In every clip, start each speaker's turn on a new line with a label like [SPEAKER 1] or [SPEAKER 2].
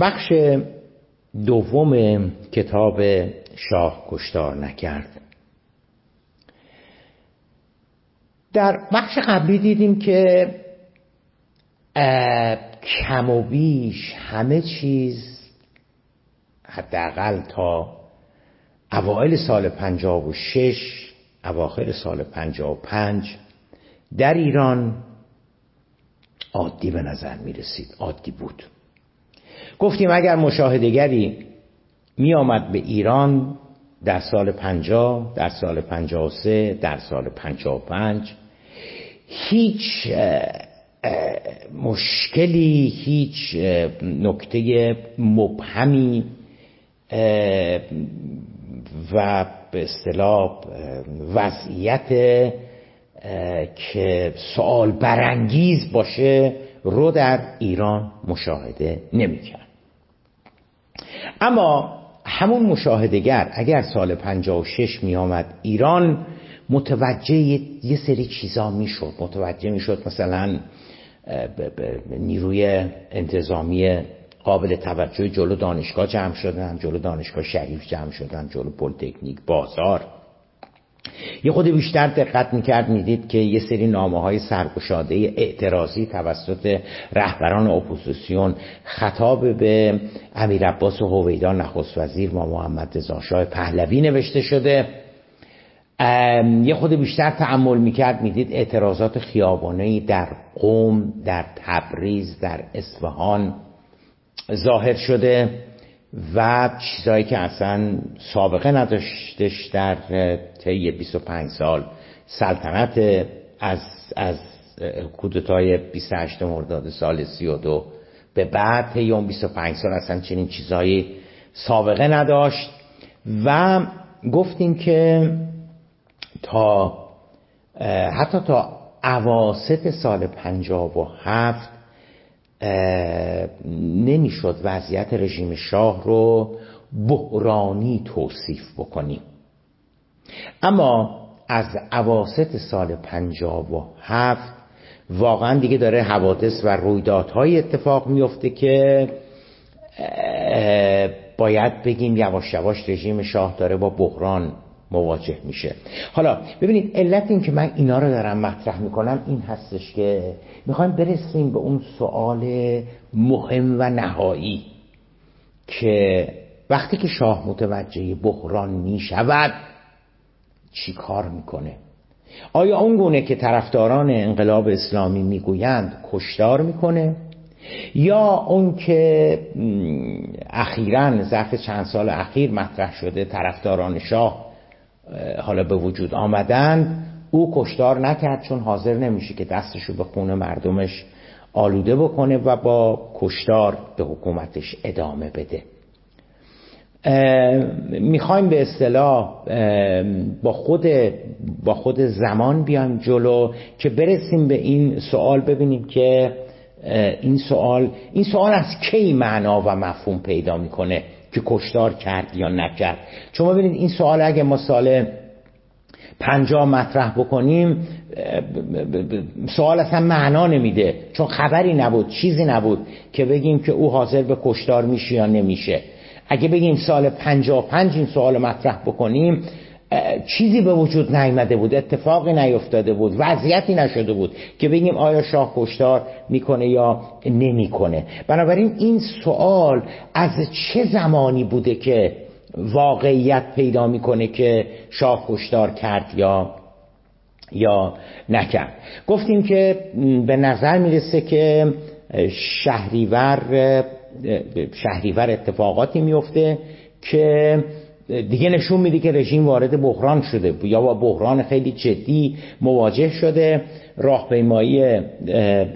[SPEAKER 1] بخش دوم کتاب شاه کشتار نکرد. در بخش قبلی دیدیم که کم و بیش همه چیز حداقل تا اوایل سال پنجاب و شش اواخر سال پنجاب و پنج در ایران عادی به نظر می رسید عادی بود. گفتیم اگر مشاهدگری می آمد به ایران در سال پنجاه در سال پنجاه و سه در سال پنجاه و پنج هیچ مشکلی هیچ نکته مبهمی و به اصطلاح وضعیت که سوال برانگیز باشه رو در ایران مشاهده نمی‌کرد. اما همون مشاهدگر اگر سال 56 می آمد ایران متوجه یه سری چیزا می‌شد. متوجه می‌شد مثلا نیروی انتظامی قابل توجه جلو دانشگاه جمع شدن جلو دانشگاه شریف جمع شدن جلو پلیتکنیک بازار. یه خود بیشتر دقت می‌کرد می‌دید که یه سری نامه های سرگشاده اعتراضی توسط رهبران اپوزیسیون خطاب به امیر عباس هویدا نخست وزیر و محمد رضا پهلوی نوشته شده. یه خود بیشتر تعمل می‌کرد می‌دید اعتراضات خیابانه در قوم در تبریز در اصفهان ظاهر شده. و چیزهایی که اصلا سابقه نداشتش در طی 25 سال. سلطنت از از کودتای 28 مرداد سال 32 به بعد طی اون 25 سال اصلا چنین چیزهایی سابقه نداشت و گفتیم که تا حتی تا عواست سال 57 نمی‌شد وضعیت رژیم شاه رو بحرانی توصیف بکنیم اما از عواست سال پنجاب و هفت واقعا دیگه داره حوادث و رویدادهای اتفاق میفته که باید بگیم یواش یواش رژیم شاه داره با بحران مواجه میشه. حالا ببینید علت این که من اینا رو دارم مطرح می‌کنم این هستش که می‌خوایم برسیم به اون سوال مهم و نهایی که وقتی که شاه متوجه بحران می‌شود چی کار می‌کنه؟ آیا اون گونه که طرفداران انقلاب اسلامی می‌گویند کشتار می‌کنه؟ یا اون که اخیرا ظرف چند سال اخیر مطرح شده طرفداران شاه حالا به وجود آمدن او کشتار نکرد چون حاضر نمیشه که دستشو به خون مردمش آلوده بکنه و با کشتار به حکومتش ادامه بده. می‌خوایم به اصطلاح با خود با خود زمان بیایم جلو که برسیم به این سوال ببینیم که این سوال این سوال از کی معنا و مفهوم پیدا می‌کنه که کشتار کرد یا نکرد. چون ببینید این سوال اگه ما سال پنجاه مطرح بکنیم سوال اصلا معنا نمیده. چون خبری نبود چیزی نبود که بگیم که او حاضر به کشتار میشه یا نمیشه. اگه بگیم سال پنجاه پنج این سوال مطرح بکنیم چیزی به وجود نیامده بود اتفاقی نیفتاده بود وضعیتی نشده بود که بگیم آیا شاه کشتار می‌کنه یا نمی‌کنه. بنابراین این سوال از چه زمانی بوده که واقعیت پیدا می‌کنه که شاه کشتار کرد یا یا نکرد. گفتیم که به نظر می‌رسه که شهریور شهریور اتفاقاتی میفته که دیگه نشون میده که رژیم وارد بحران شده یا با بحران خیلی جدی مواجه شده. راهپیمایی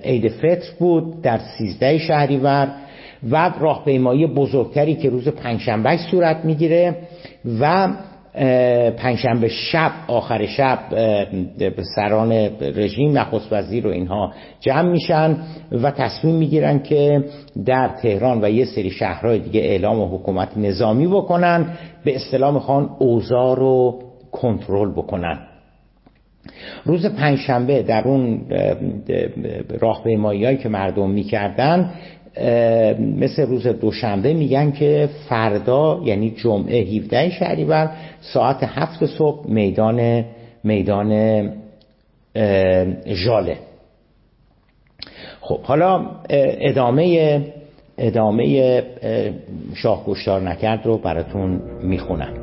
[SPEAKER 1] عید فطر بود در سیزده شهریور و راهپیمایی بزرگتری که روز پنجشنبه صورت می‌گیره و پنجشنبه شب آخر شب سران رژیم نخست وزیر و اینها جمع میشن و تصمیم می‌گیرن که در تهران و یه سری شهرهای دیگه اعلام حکومت نظامی بکنن به اصطلاح می‌خوان اوضاع رو کنترل بکنن. روز پنجشنبه در اون راهپیمایی که مردم می‌کردن مثل روز دوشنبه میگن که فردا یعنی جمعه 17 شهریور ساعت هفت صبح میدان میدان ژاله. خب حالا ادامه ادامه شاه نکرد رو براتون می‌خونم.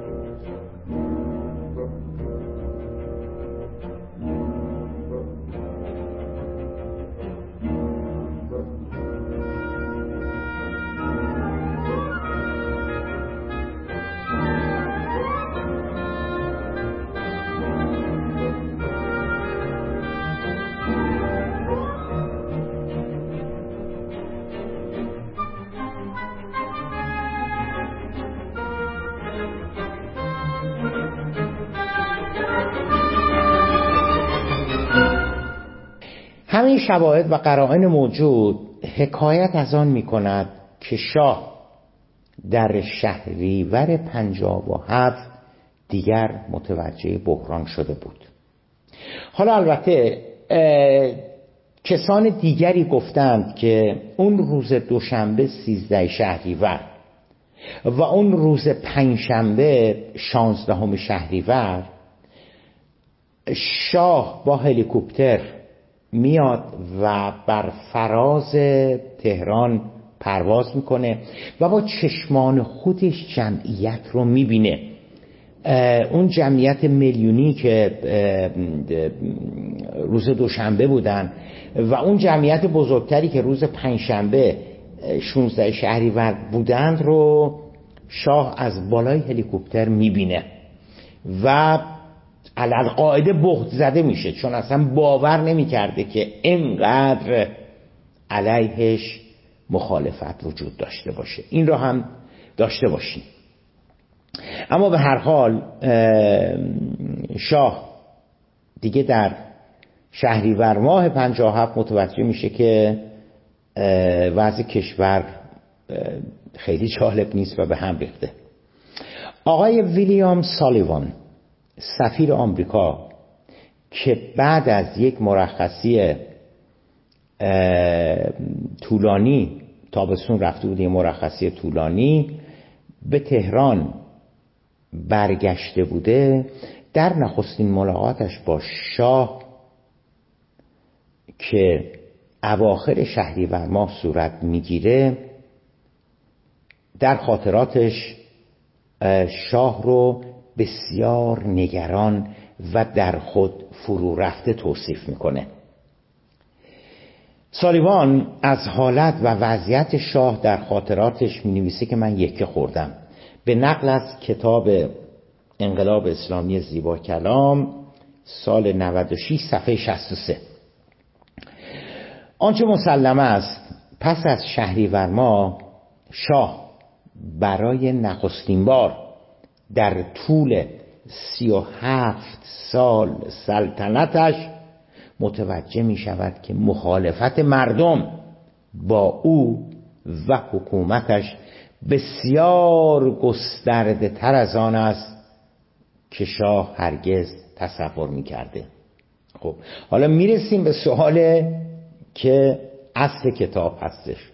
[SPEAKER 1] شواهد و قرائن موجود حکایت از آن می کند که شاه در شهریور پنجاب و هفت دیگر متوجه بحران شده بود. حالا البته کسان دیگری گفتند که اون روز دوشنبه سیزده شهریور و اون روز پنجشنبه شانزدهم شهریور شاه با هلیکوپتر میاد و بر فراز تهران پرواز می‌کنه و با چشمان خودش جمعیت رو می‌بینه. اون جمعیت میلیونی که روز دوشنبه بودن و اون جمعیت بزرگتری که روز پنجشنبه 16 شهریور بودند رو شاه از بالای هلیکوپتر می‌بینه و علال قاعده بخت زده میشه چون اصلا باور نمی‌کرده که اینقدر علیهش مخالفت وجود داشته باشه. این رو هم داشته باشیم اما به هر حال شاه دیگه در شهریور ماه 57 متوجه میشه که وضع کشور خیلی جالب نیست و به هم ریخته. آقای ویلیام سالیوان سفیر آمریکا که بعد از یک مرخصی طولانی تابستون رفته بود یه مرخصی طولانی به تهران برگشته بوده در نخستین ملاقاتش با شاه که اواخر شهریور ماه صورت می‌گیره در خاطراتش شاه رو بسیار نگران و در خود فرو رفته توصیف می‌کنه. سالیوان از حالت و وضعیت شاه در خاطراتش می نویسه که من یکه خوردم. به نقل از کتاب انقلاب اسلامی زیبا کلام سال 96 صفحه 63 آنچه مسلمه است پس از شهریور ما شاه برای نخستین بار در طول سی و هفت سال سلطنتش متوجه می شود که مخالفت مردم با او و حکومتش بسیار گسترده تر از آن است که شاه هرگز تصور می کرده. خب حالا می‌رسیم به سوال که اصل کتاب هستش.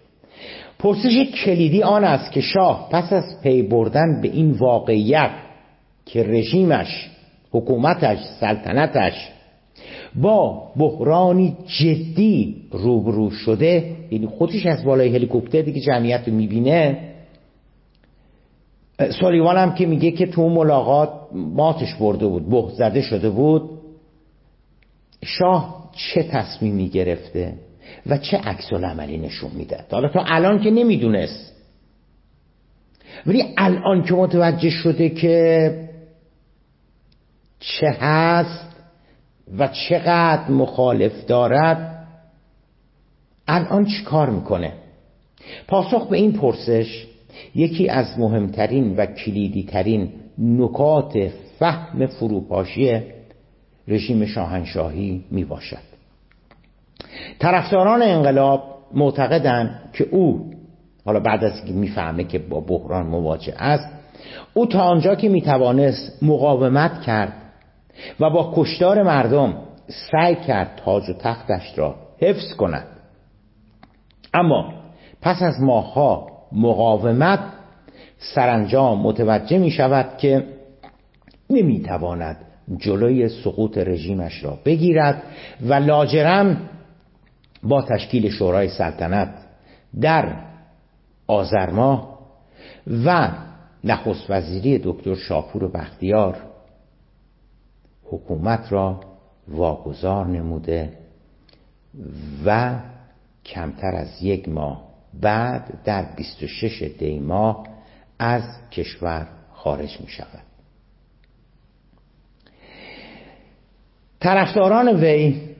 [SPEAKER 1] پرسش کلیدی آن است که شاه پس از پی بردن به این واقعیت که رژیمش حکومتش سلطنتش با بحرانی جدی روبرو شده یعنی خودش از بالای هلیکوپتر دیگه جمعیت رو می‌بینه. سالیوان هم که میگه که تو ملاقات ماتش برده بود بخ زده شده بود. شاه چه تصمیمی گرفته؟ و چه عکس عملی نشون میده حالا تا الان که نمی‌دونست. ولی الان که متوجه شده که چه هست و چقدر مخالف دارد الان چی کار می‌کنه؟ پاسخ به این پرسش یکی از مهمترین و کلیدی ترین نکات فهم فروپاشی رژیم شاهنشاهی می باشد طرفداران انقلاب معتقدند که او حالا بعد از اینکه می‌فهمه که با بحران مواجه است او تا آنجا که می‌توانست مقاومت کرد و با کشتار مردم سعی کرد تاج و تختش را حفظ کند. اما پس از ماهها مقاومت سرانجام متوجه می شود که نمی تواند جلوی سقوط رژیمش را بگیرد و لاجرم با تشکیل شورای سلطنت در آذر ماه و نخست وزیری دکتر شاپور و بختیار حکومت را واگذار نموده و کمتر از یک ماه بعد در 26 دی ماه از کشور خارج می شود. طرفداران وی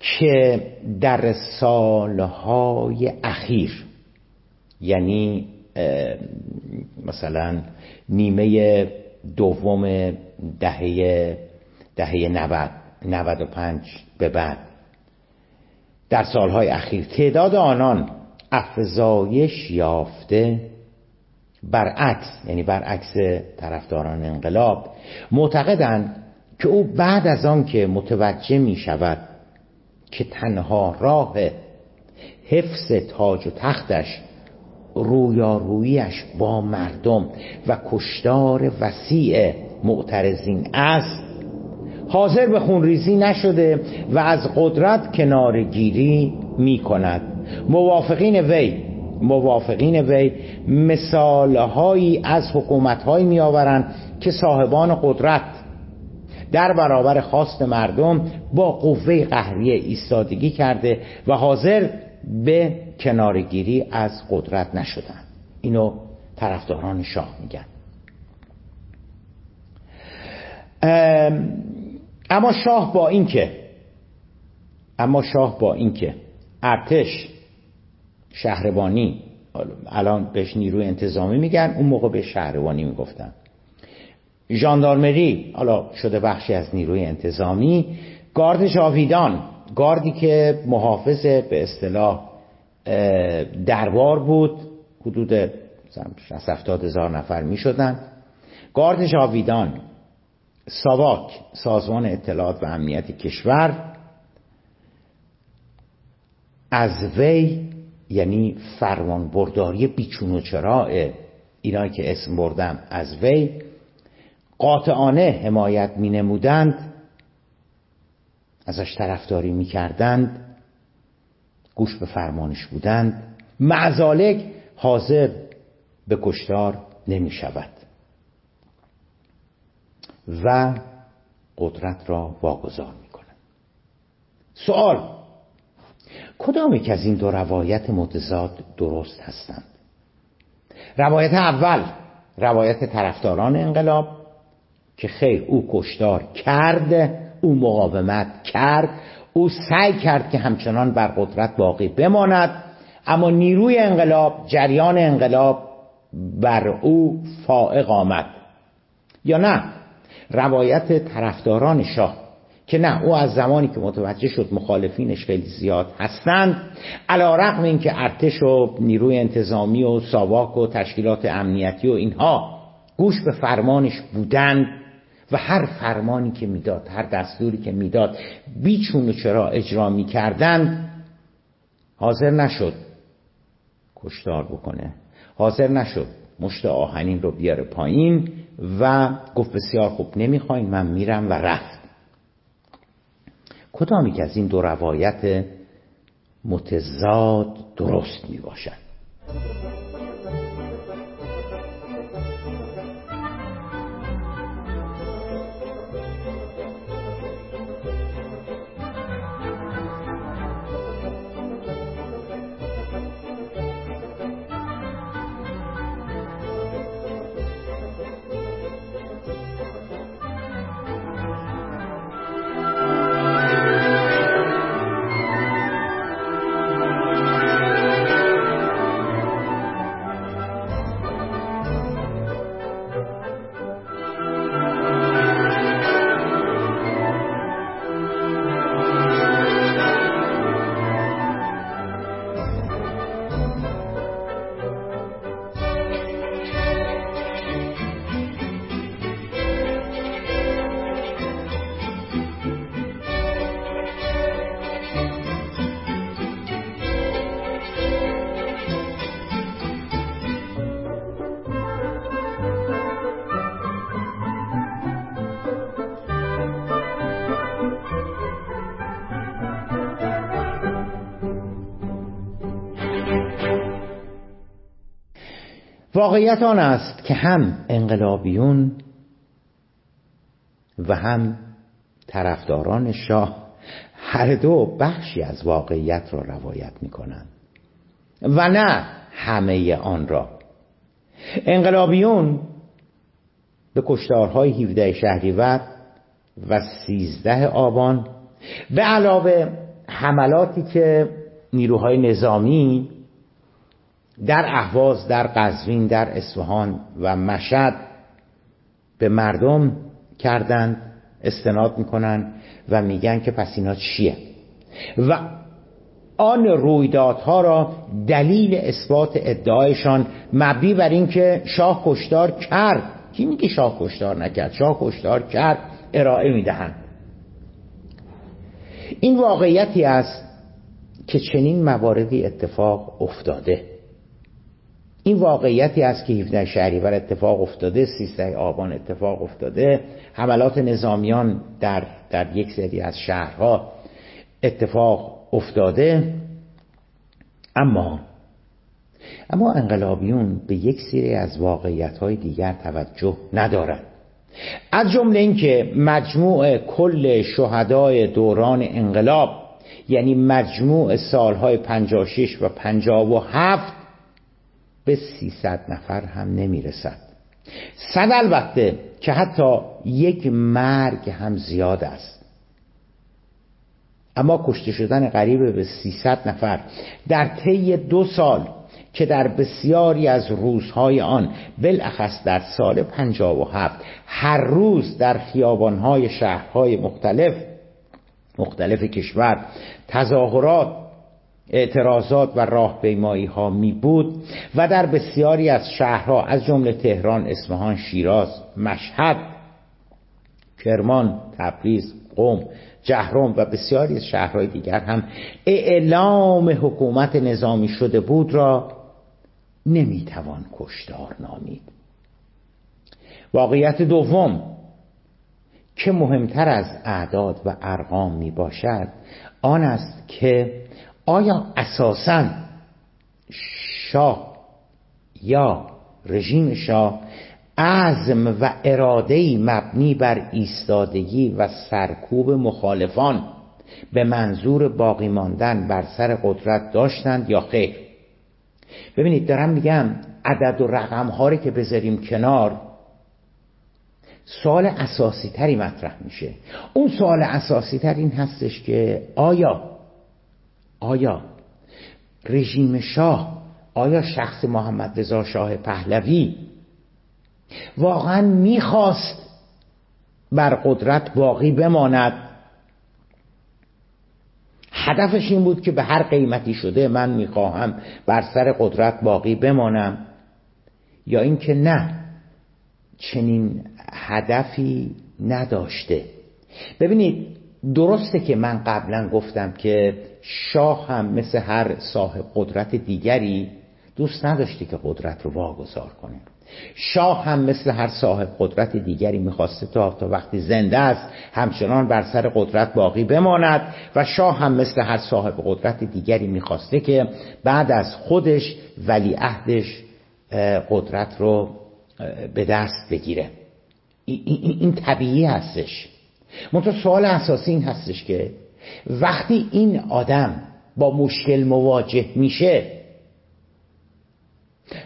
[SPEAKER 1] که در سالهای اخیر یعنی مثلا نیمه دوم دهه دهه 90 95 به بعد در سالهای اخیر تعداد آنان افزایش یافته برعکس یعنی برعکس طرفداران انقلاب معتقدند که او بعد از آن که متوجه می شود که تنها راه حفظ تاج و تختش رویاروییش با مردم و کشتار وسیع معترضین است. حاضر به خونریزی نشده و از قدرت کنارگیری می کند موافقین وی موافقین وی مثالهایی از حکومتهایی می آورند که صاحبان قدرت در برابر خواست مردم با قوه قهریه ایستادگی کرده و حاضر به کنارگیری از قدرت نشدن. اینو طرفداران شاه میگن. اما شاه با اینکه اما شاه با اینکه ارتش شهربانی الان بهش نیروی انتظامی میگن اون موقع به شهربانی می‌گفتن. ژاندارمری حالا شده بخشی از نیروی انتظامی گارد جاویدان گاردی که محافظ به اصطلاح دربار بود حدود 70 هزار نفر می شدن گارد جاویدان ساواک سازمان اطلاعات و امنیت کشور از وی یعنی فرمان برداری بیچون و چراء اینایی که اسم بردم از وی قاطعانه حمایت می نمودند ازش طرفداری می کردند گوش به فرمانش بودند. معزالک حاضر به کشتار نمی شود و قدرت را واگذار می کند سوال کدام یک از این دو روایت متضاد درست هستند؟ روایت اول روایت طرفداران انقلاب. که خیر او کشتار کرد او مقاومت کرد او سعی کرد که همچنان بر قدرت باقی بماند. اما نیروی انقلاب جریان انقلاب بر او فائق آمد. یا نه؟ روایت طرفداران شاه که نه او از زمانی که متوجه شد مخالفینش خیلی زیاد هستند علا رقم این که ارتش و نیروی انتظامی و ساواک و تشکیلات امنیتی و اینها گوش به فرمانش بودند و هر فرمانی که می‌داد هر دستوری که می‌داد بیچون و چرا اجرا می‌کردن حاضر نشد کشتار بکنه. حاضر نشد مشت آهنین رو بیاره پایین و گفت بسیار خوب نمی‌خواین من میرم و رفت. کدامی که از این دو روایت متضاد درست می واقعیت آن است که هم انقلابیون و هم طرفداران شاه هر دو بخشی از واقعیت را روایت می کنند و نه همه آن را. انقلابیون به کشتارهای 17 شهریور و 13 آبان به علاوه حملاتی که نیروهای نظامی در اهواز در قزوین در اصفهان و مشهد به مردم کردند استناد می‌کنن و میگن که پس اینا چیه؟ و آن رویدادها را دلیل اثبات ادعایشان مبنی بر اینکه شاه کشتار کرد. کی میگه شاه کشتار نکرد؟ شاه کشتار کرد ارائه می‌دهند. این واقعیتی است که چنین مواردی اتفاق افتاده. این واقعیتی است که 17 شهریور اتفاق افتاده 13 آبان اتفاق افتاده. حملات نظامیان در, در یک سری از شهرها اتفاق افتاده. اما اما انقلابیون به یک سری از واقعیت های دیگر توجه ندارند. از جمله اینکه مجموع کل شهدای دوران انقلاب یعنی مجموع سالهای 56 و 57 به 300 نفر هم نمی‌رسد. صد البته که حتی یک مرگ هم زیاد است. اما کشته شدن قریب به 300 نفر در طی دو سال که در بسیاری از روزهای آن بالاخص در سال 57 هر روز در خیابانهای شهرهای مختلف مختلف کشور تظاهرات اعتراضات و راهپیمایی ها می بود و در بسیاری از شهرها از جمله تهران، اصفهان، شیراز، مشهد، کرمان، تبریز، قم، جهرم و بسیاری از شهرهای دیگر هم اعلام حکومت نظامی شده بود را نمی‌توان کشتار نامید واقعیت دوم که مهمتر از اعداد و ارقام می باشد آن است که آیا اساسا شاه یا رژیم شاه عزم و اراده مبنی بر ایستادگی و سرکوب مخالفان به منظور باقی ماندن بر سر قدرت داشتند یا خیر؟ ببینید دارم میگم عدد و رقم هایی که بذاریم کنار سوال اساسی تری مطرح میشه. اون سوال اساسی تر این هستش که آیا آیا رژیم شاه آیا شخص محمد رضا شاه پهلوی واقعا می‌خواست بر قدرت باقی بماند؟ هدفش این بود که به هر قیمتی شده من می‌خواهم بر سر قدرت باقی بمانم یا اینکه نه چنین هدفی نداشته. ببینید درسته که من قبلا گفتم که شاه هم مثل هر صاحب قدرت دیگری دوست نداشته که قدرت رو واگذار کنه. شاه هم مثل هر صاحب قدرت دیگری می‌خواسته تا تا وقتی زنده است همچنان بر سر قدرت باقی بماند و شاه هم مثل هر صاحب قدرت دیگری می‌خواسته که بعد از خودش ولی عهدش قدرت رو به دست بگیره. این طبیعی هستش. منتها سوال اساسی این هستش که وقتی این آدم با مشکل مواجه میشه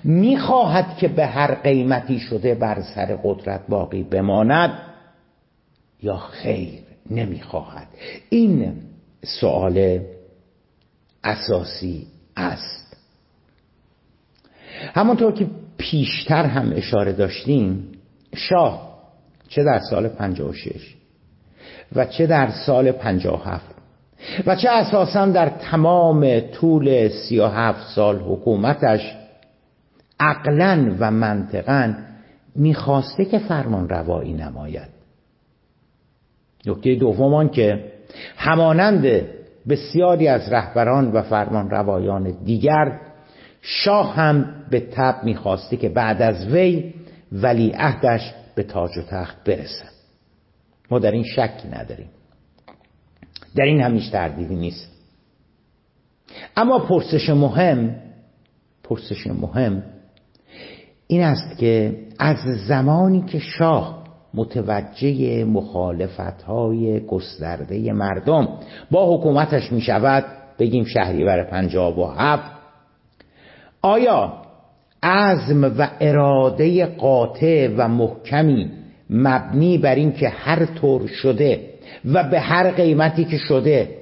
[SPEAKER 1] می‌خواهد که به هر قیمتی شده بر سر قدرت باقی بماند یا خیر نمی‌خواهد؟ این سوال اساسی است. همانطور که پیشتر هم اشاره داشتیم شاه چه در سال 56 و چه در سال 57 و چه اساسا در تمام طول 37 سال حکومتش عقلا و منطقا می‌خواسته که فرمان روایی نماید. نکته دوم که همانند بسیاری از رهبران و فرمان روایان دیگر شاه هم به تب می‌خواسته که بعد از وی ولی عهدش به تاج و تخت برسد. ما در این شکی نداریم. در این همیش تردیدی نیست. اما پرسش مهم پرسش مهم این است که از زمانی که شاه متوجه مخالفت های گسترده مردم با حکومتش می شود بگیم شهریور پنجاب و هفت آیا عزم و اراده قاطع و محکمی مبنی بر اینکه هر طور شده و به هر قیمتی که شده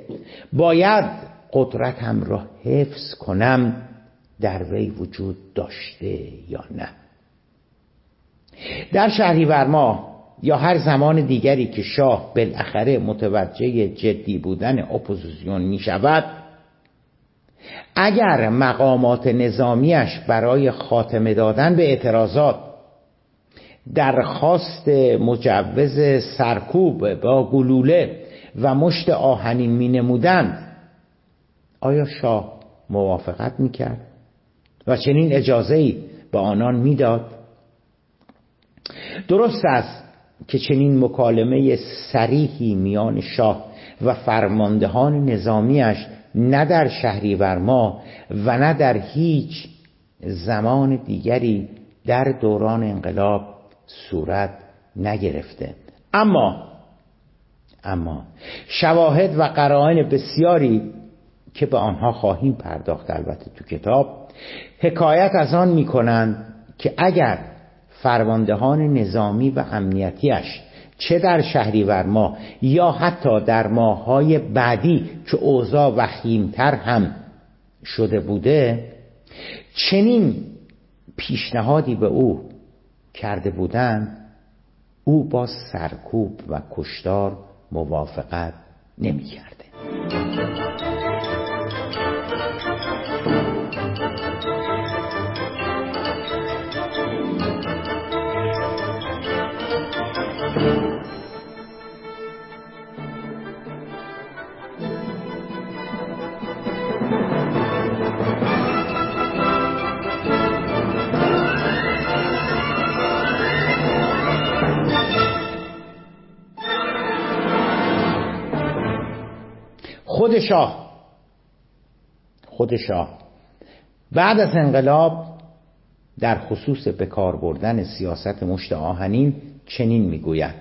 [SPEAKER 1] باید قدرتم را حفظ کنم در وی وجود داشته یا نه. در شهریور ماه یا هر زمان دیگری که شاه بالاخره متوجه جدی بودن اپوزیسیون می شود اگر مقامات نظامیش برای خاتمه دادن به اعتراضات درخواست مجوز سرکوب با گلوله و مشت آهنین می نمودند آیا شاه موافقت می کرد و چنین اجازه ای به آنان می‌داد؟ درست است که چنین مکالمه سریحی میان شاه و فرماندهان نظامیش نه در شهریور ما و نه در هیچ زمان دیگری در دوران انقلاب صورت نگرفته. اما اما شواهد و قرائن بسیاری که به آنها خواهیم پرداخت البته تو کتاب حکایت از آن می‌کنند که اگر فرماندهان نظامی و امنیتیش چه در شهریور ماه یا حتی در ماههای بعدی که اوضاع وخیمتر هم شده بوده چنین پیشنهادی به او کرده بودند او با سرکوب و کشتار موافقت نمی کرده. شاه. خود شاه. بعد از انقلاب در خصوص به کار بردن سیاست مشت آهنین چنین می‌گوید.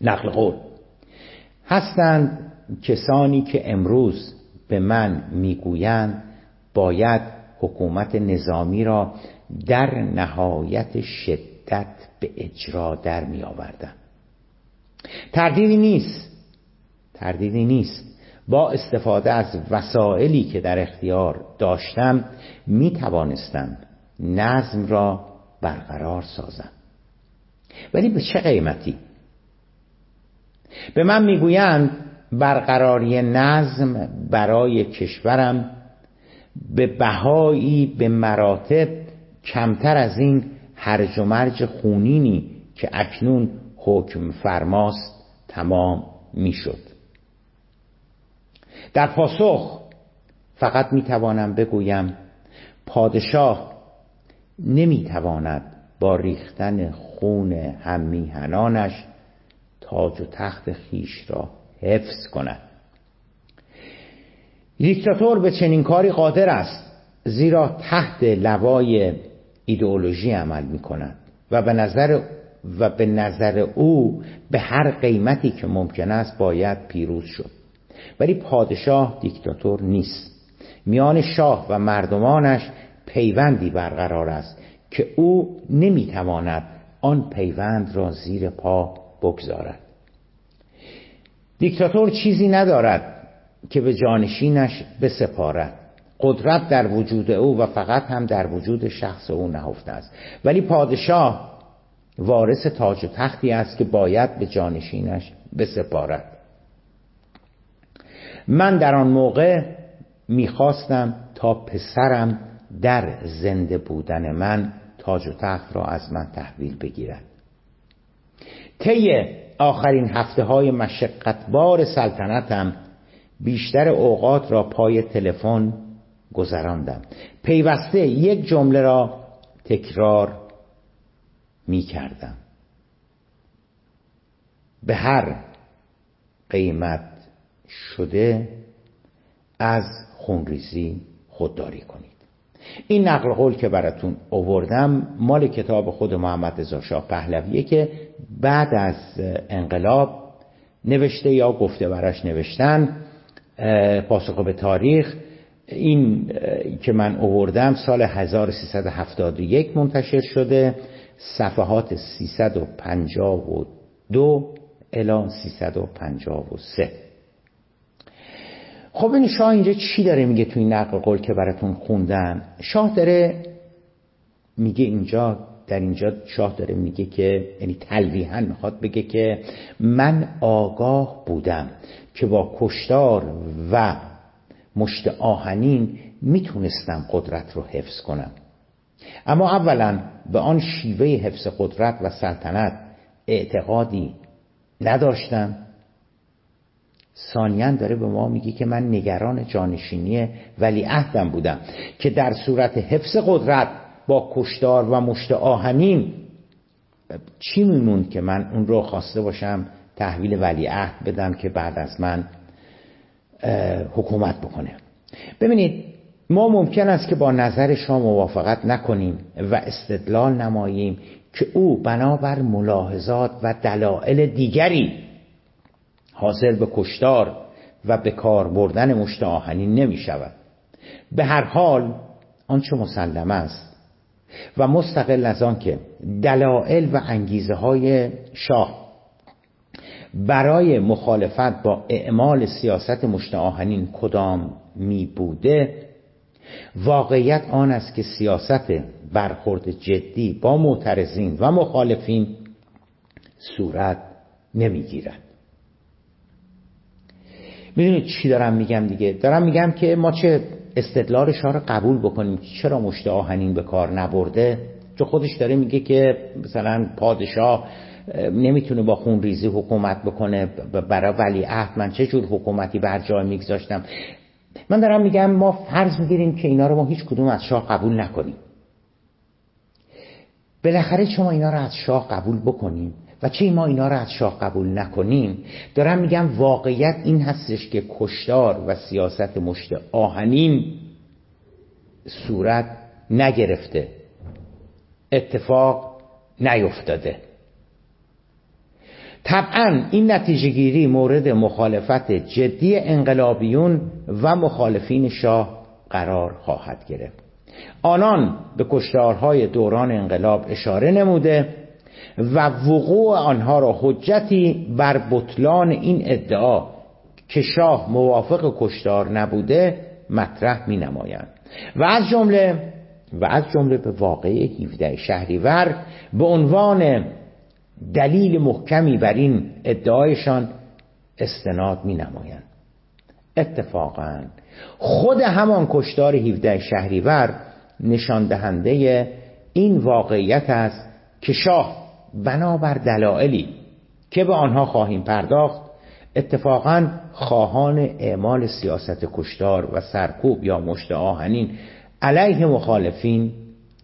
[SPEAKER 1] نقل قول هستند کسانی که امروز به من می‌گویند باید حکومت نظامی را در نهایت شدت به اجرا در می آوردن تردیدی نیست. تردیدی نیست. با استفاده از وسائلی که در اختیار داشتم می توانستم نظم را برقرار سازم. ولی به چه قیمتی؟ به من می‌گویند برقراری نظم برای کشورم به بهایی به مراتب کمتر از این هرج و مرج خونینی که اکنون حکم فرماست تمام می‌شد. در پاسخ فقط می‌توانم بگویم پادشاه نمی‌تواند با ریختن خون هممیهنانش تاج و تخت خیش را حفظ کند. دیکتاتور به چنین کاری قادر است زیرا تحت لوای ایدئولوژی عمل می کند و به نظر و به نظر او به هر قیمتی که ممکن است باید پیروز شد. ولی پادشاه دیکتاتور نیست. میان شاه و مردمانش پیوندی برقرار است که او نمی‌تواند آن پیوند را زیر پا بگذارد. دیکتاتور چیزی ندارد که به جانشینش بسپارد. قدرت در وجود او و فقط هم در وجود شخص او نهفته است. ولی پادشاه وارث تاج و تختی است که باید به جانشینش بسپارد. من در آن موقع می‌خواستم تا پسرم در زنده بودن من تاج و تخت را از من تحویل بگیرد. طی آخرین هفته های مشقتبار سلطنتم بیشتر اوقات را پای تلفن گذراندم. پیوسته یک جمله را تکرار می کردم به هر قیمت شده از خونریزی خودداری کنید. این نقل قول که براتون اووردم مال کتاب خود محمد رضا شاه پهلویه که بعد از انقلاب نوشته یا گفته براش نوشتن پاسخ به تاریخ این که من اووردم سال 1371 منتشر شده صفحات 352 الی 353 خب این شاه اینجا چی داره میگه توی نقل قول که براتون خوندم؟ شاه داره میگه اینجا در اینجا شاه داره میگه که یعنی تلویحا می‌خواد بگه که من آگاه بودم که با کشتار و مشت آهنین می‌تونستم قدرت رو حفظ کنم. اما اولا به آن شیوه حفظ قدرت و سلطنت اعتقادی نداشتم. ثانیا داره به ما میگه که من نگران جانشینی ولی عهدم بودم که در صورت حفظ قدرت با کشتار و مشت آهنین چی میموند که من اون رو خواسته باشم تحویل ولی عهد بدم که بعد از من حکومت بکنه؟ ببینید ما ممکن است که با نظر شما موافقت نکنیم و استدلال نماییم که او بنابر ملاحظات و دلایل دیگری حاضر به کشتار و به کار بردن مشت آهنین نمی شود. به هر حال آنچه مسلم است و مستقل از آن که دلایل و انگیزه های شاه برای مخالفت با اعمال سیاست مشت آهنین کدام می بوده واقعیت آن است که سیاست برخورد جدی با معترضین و مخالفین صورت نمی‌گیرد می‌دونید چی دارم میگم دیگه؟ دارم میگم که ما چه استدلال شاه رو قبول بکنیم. چرا مشت آهنین به کار نبرده؟ چون خودش داره میگه که مثلا پادشاه نمی‌تونه با خون ریزی حکومت بکنه. برای ولی عهد من چه جور حکومتی بر جای میگذاشتم؟ من دارم میگم ما فرض می‌گیریم که اینا رو ما هیچ کدوم از شاه قبول نکنیم. بالاخره شما اینا رو از شاه قبول بکنیم. و چه ما اینا رو از شاه قبول نکنیم؟ دارم میگم واقعیت این هستش که کشتار و سیاست مشت آهنین صورت نگرفته. اتفاق نیفتاده. طبعا این نتیجه گیری مورد مخالفت جدی انقلابیون و مخالفین شاه قرار خواهد گرفت. آنان به کشتارهای دوران انقلاب اشاره نموده و وقوع آنها را حجتی بر بطلان این ادعا که شاه موافق کشتار نبوده مطرح می نمایند و از جمله و از جمله به واقعه 17 شهریور به عنوان دلیل محکمی بر این ادعایشان استناد می نمایند اتفاقا خود همان کشتار 17 شهریور نشان دهنده این واقعیت است که شاه بنابر دلایلی که به آنها خواهیم پرداخت اتفاقا خواهان اعمال سیاست کشتار و سرکوب یا مشت آهنین علیه مخالفین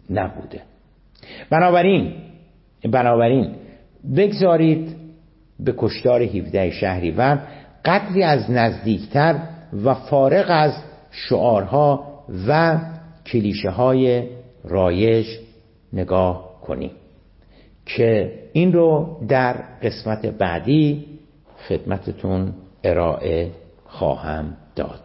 [SPEAKER 1] نبوده. بنابراین بنابراین بگذارید به کشتار 17 شهریور قدری از نزدیکتر و فارغ از شعارها و کلیشه های رایج نگاه کنیم. که این رو در قسمت بعدی خدمتتون ارائه خواهم داد.